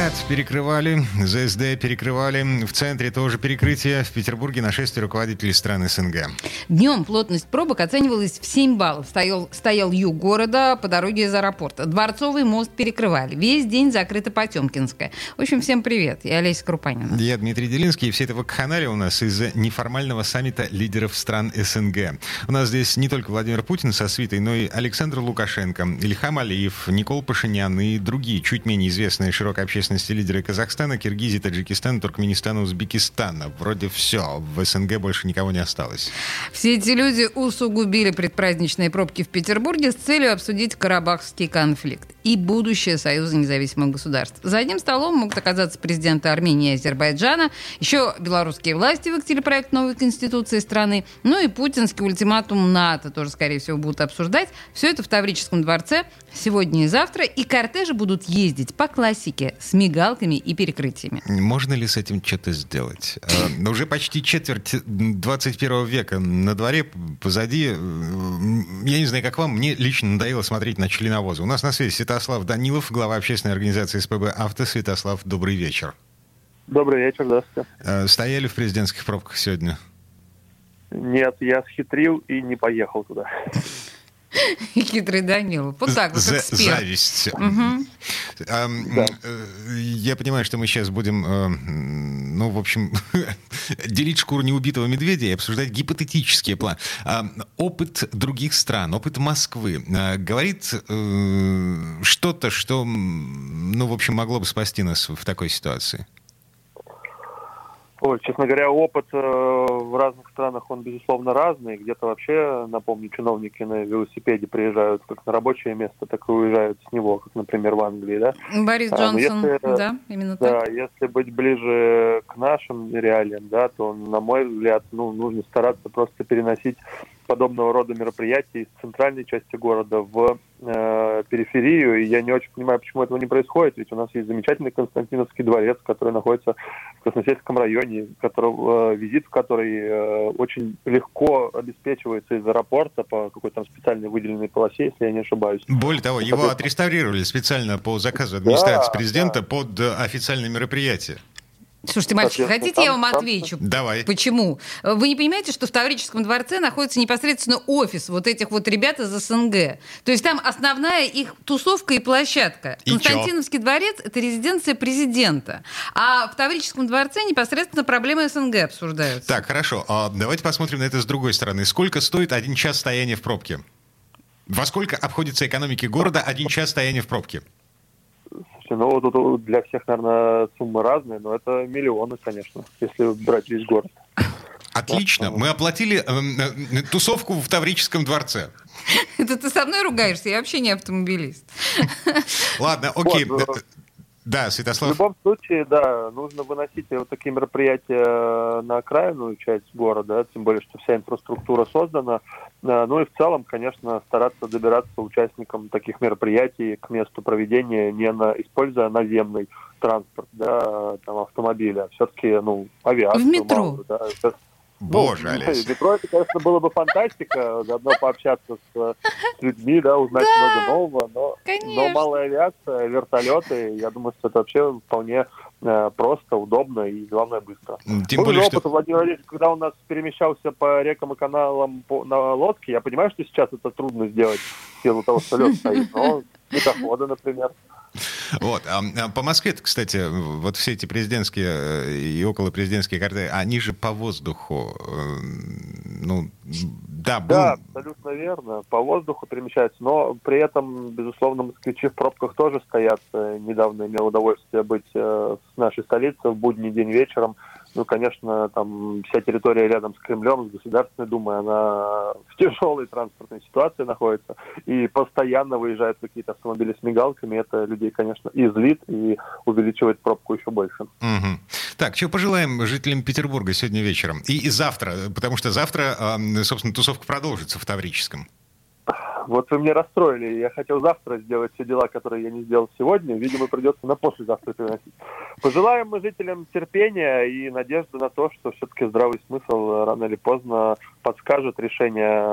КАТ перекрывали, ЗСД перекрывали, в центре тоже перекрытие, в Петербурге нашествие руководителей стран СНГ. Днем плотность пробок оценивалась в 7 баллов. Стоял, стоял юг города по дороге из аэропорта. Дворцовый мост перекрывали. Весь день закрыто Потемкинское. В общем, всем привет. Я Олеся Крупанина. Я Дмитрий Делинский. И все это вакханалия у нас из-за неформального саммита лидеров стран СНГ. У нас здесь не только Владимир Путин со свитой, но и Александр Лукашенко, Ильхам Алиев, Никол Пашинян и другие чуть менее известные широкой общественности общественности лидеры Казахстана, Киргизии, Таджикистана, Туркменистана, Узбекистана. Вроде все. В СНГ больше никого не осталось. Все эти люди усугубили предпраздничные пробки в Петербурге с целью обсудить карабахский конфликт и будущее Союза независимых государств. За одним столом могут оказаться президенты Армении и Азербайджана, еще белорусские власти выкатили проект новой конституции страны, ну и путинский ультиматум НАТО тоже, скорее всего, будут обсуждать. Все это в Таврическом дворце сегодня и завтра, и кортежи будут ездить по классике мигалками и перекрытиями. Можно ли с этим что-то сделать? Э, уже почти четверть 21 века на дворе, позади. Э, я не знаю, как вам, мне лично надоело смотреть на членовозы. У нас на связи Святослав Данилов, глава общественной организации СПБ «Авто». Святослав, добрый вечер. Добрый вечер, здравствуйте. Э, стояли в президентских пробках сегодня? Нет, я схитрил и не поехал туда. Хитрый Данил. Вот так вот, эксперт. Зависть. Угу. А, да. Я понимаю, что мы сейчас будем, э, ну, в общем, делить шкуру неубитого медведя и обсуждать гипотетические планы. А, опыт других стран, опыт Москвы а, говорит э, что-то, что, ну, в общем, могло бы спасти нас в такой ситуации. Ой, честно говоря, опыт э, в разных странах, он, безусловно, разный. Где-то вообще, напомню, чиновники на велосипеде приезжают как на рабочее место, так и уезжают с него, как, например, в Англии, да? Борис а, Джонсон, если, да, именно да, так. Да, если быть ближе к нашим реалиям, да, то, на мой взгляд, ну, нужно стараться просто переносить подобного рода мероприятий из центральной части города в э, периферию. И я не очень понимаю, почему этого не происходит. Ведь у нас есть замечательный Константиновский дворец, который находится в Красносельском районе, которого, э, визит в который э, очень легко обеспечивается из аэропорта по какой-то там специальной выделенной полосе, если я не ошибаюсь. Более того, его отреставрировали специально по заказу администрации да, президента да. под официальное мероприятие. Слушайте, мальчики, хотите, там, я вам отвечу? Давай. Почему? Вы не понимаете, что в Таврическом дворце находится непосредственно офис вот этих вот ребят из СНГ? То есть там основная их тусовка и площадка. И Константиновский чё? дворец — это резиденция президента. А в Таврическом дворце непосредственно проблемы СНГ обсуждаются. Так, хорошо. А давайте посмотрим на это с другой стороны. Сколько стоит один час стояния в пробке? Во сколько обходится экономике города один час стояния в пробке? Слушайте, ну тут для всех, наверное, суммы разные, но это миллионы, конечно, если брать весь город. Отлично. Мы оплатили э, э, тусовку в Таврическом дворце. Это ты со мной ругаешься? Я вообще не автомобилист. Ладно, окей. Вот, э, да, Святослав. В любом случае, да, нужно выносить вот такие мероприятия на окраинную часть города, тем более, что вся инфраструктура создана. Э, ну и в целом, конечно, стараться добираться участникам таких мероприятий к месту проведения, не на, используя наземный транспорт, да, там, автомобиля, а все-таки, ну, авиацию. В метро. Мало, да, Боже, ну, Олесь. Метро, это, конечно, было бы фантастика, заодно пообщаться с, с людьми, да, узнать да, много нового, но, но малая авиация, вертолеты, я думаю, что это вообще вполне э, просто, удобно и, главное, быстро. Тем более, опыт что... Владимир Владимирович, когда он нас перемещался по рекам и каналам по, на лодке, я понимаю, что сейчас это трудно сделать в силу того, что лед стоит, но ледоходы, например. Вот. А, а по Москве, кстати, вот все эти президентские э, и около президентские карты, они же по воздуху, э, ну, да, был... Да, абсолютно верно. По воздуху перемещаются, но при этом, безусловно, москвичи в пробках тоже стоят. Э, недавно имел удовольствие быть в нашей столице в будний день вечером ну, конечно, там вся территория рядом с Кремлем, с Государственной Думой, она в тяжелой транспортной ситуации находится, и постоянно выезжают какие-то автомобили с мигалками, это людей, конечно, излит и увеличивает пробку еще больше. Угу. Так, что пожелаем жителям Петербурга сегодня вечером и, и завтра, потому что завтра, собственно, тусовка продолжится в Таврическом. Вот вы мне расстроили. Я хотел завтра сделать все дела, которые я не сделал сегодня. Видимо, придется на послезавтра переносить. Пожелаем мы жителям терпения и надежды на то, что все-таки здравый смысл рано или поздно подскажет решение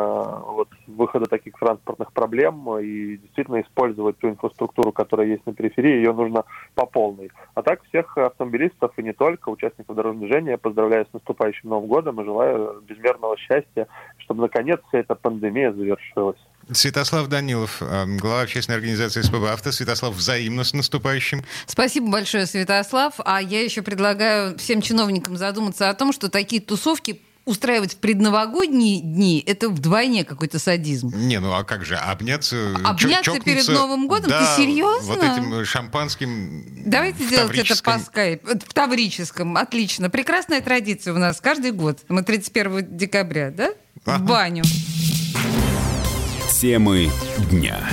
вот, выхода таких транспортных проблем и действительно использовать ту инфраструктуру, которая есть на периферии, ее нужно по полной. А так всех автомобилистов и не только, участников дорожного движения я поздравляю с наступающим Новым годом и желаю безмерного счастья, чтобы наконец вся эта пандемия завершилась. Святослав Данилов, э, глава общественной организации СПБ «Авто». Святослав, взаимно с наступающим. Спасибо большое, Святослав. А я еще предлагаю всем чиновникам задуматься о том, что такие тусовки устраивать в предновогодние дни, это вдвойне какой-то садизм. Не, ну а как же, обняться... Обняться перед Новым годом? Да, Ты серьезно? вот этим шампанским Давайте делать это по скайпу. В Таврическом, отлично. Прекрасная традиция у нас каждый год. Мы 31 декабря, да? В баню. Темы дня.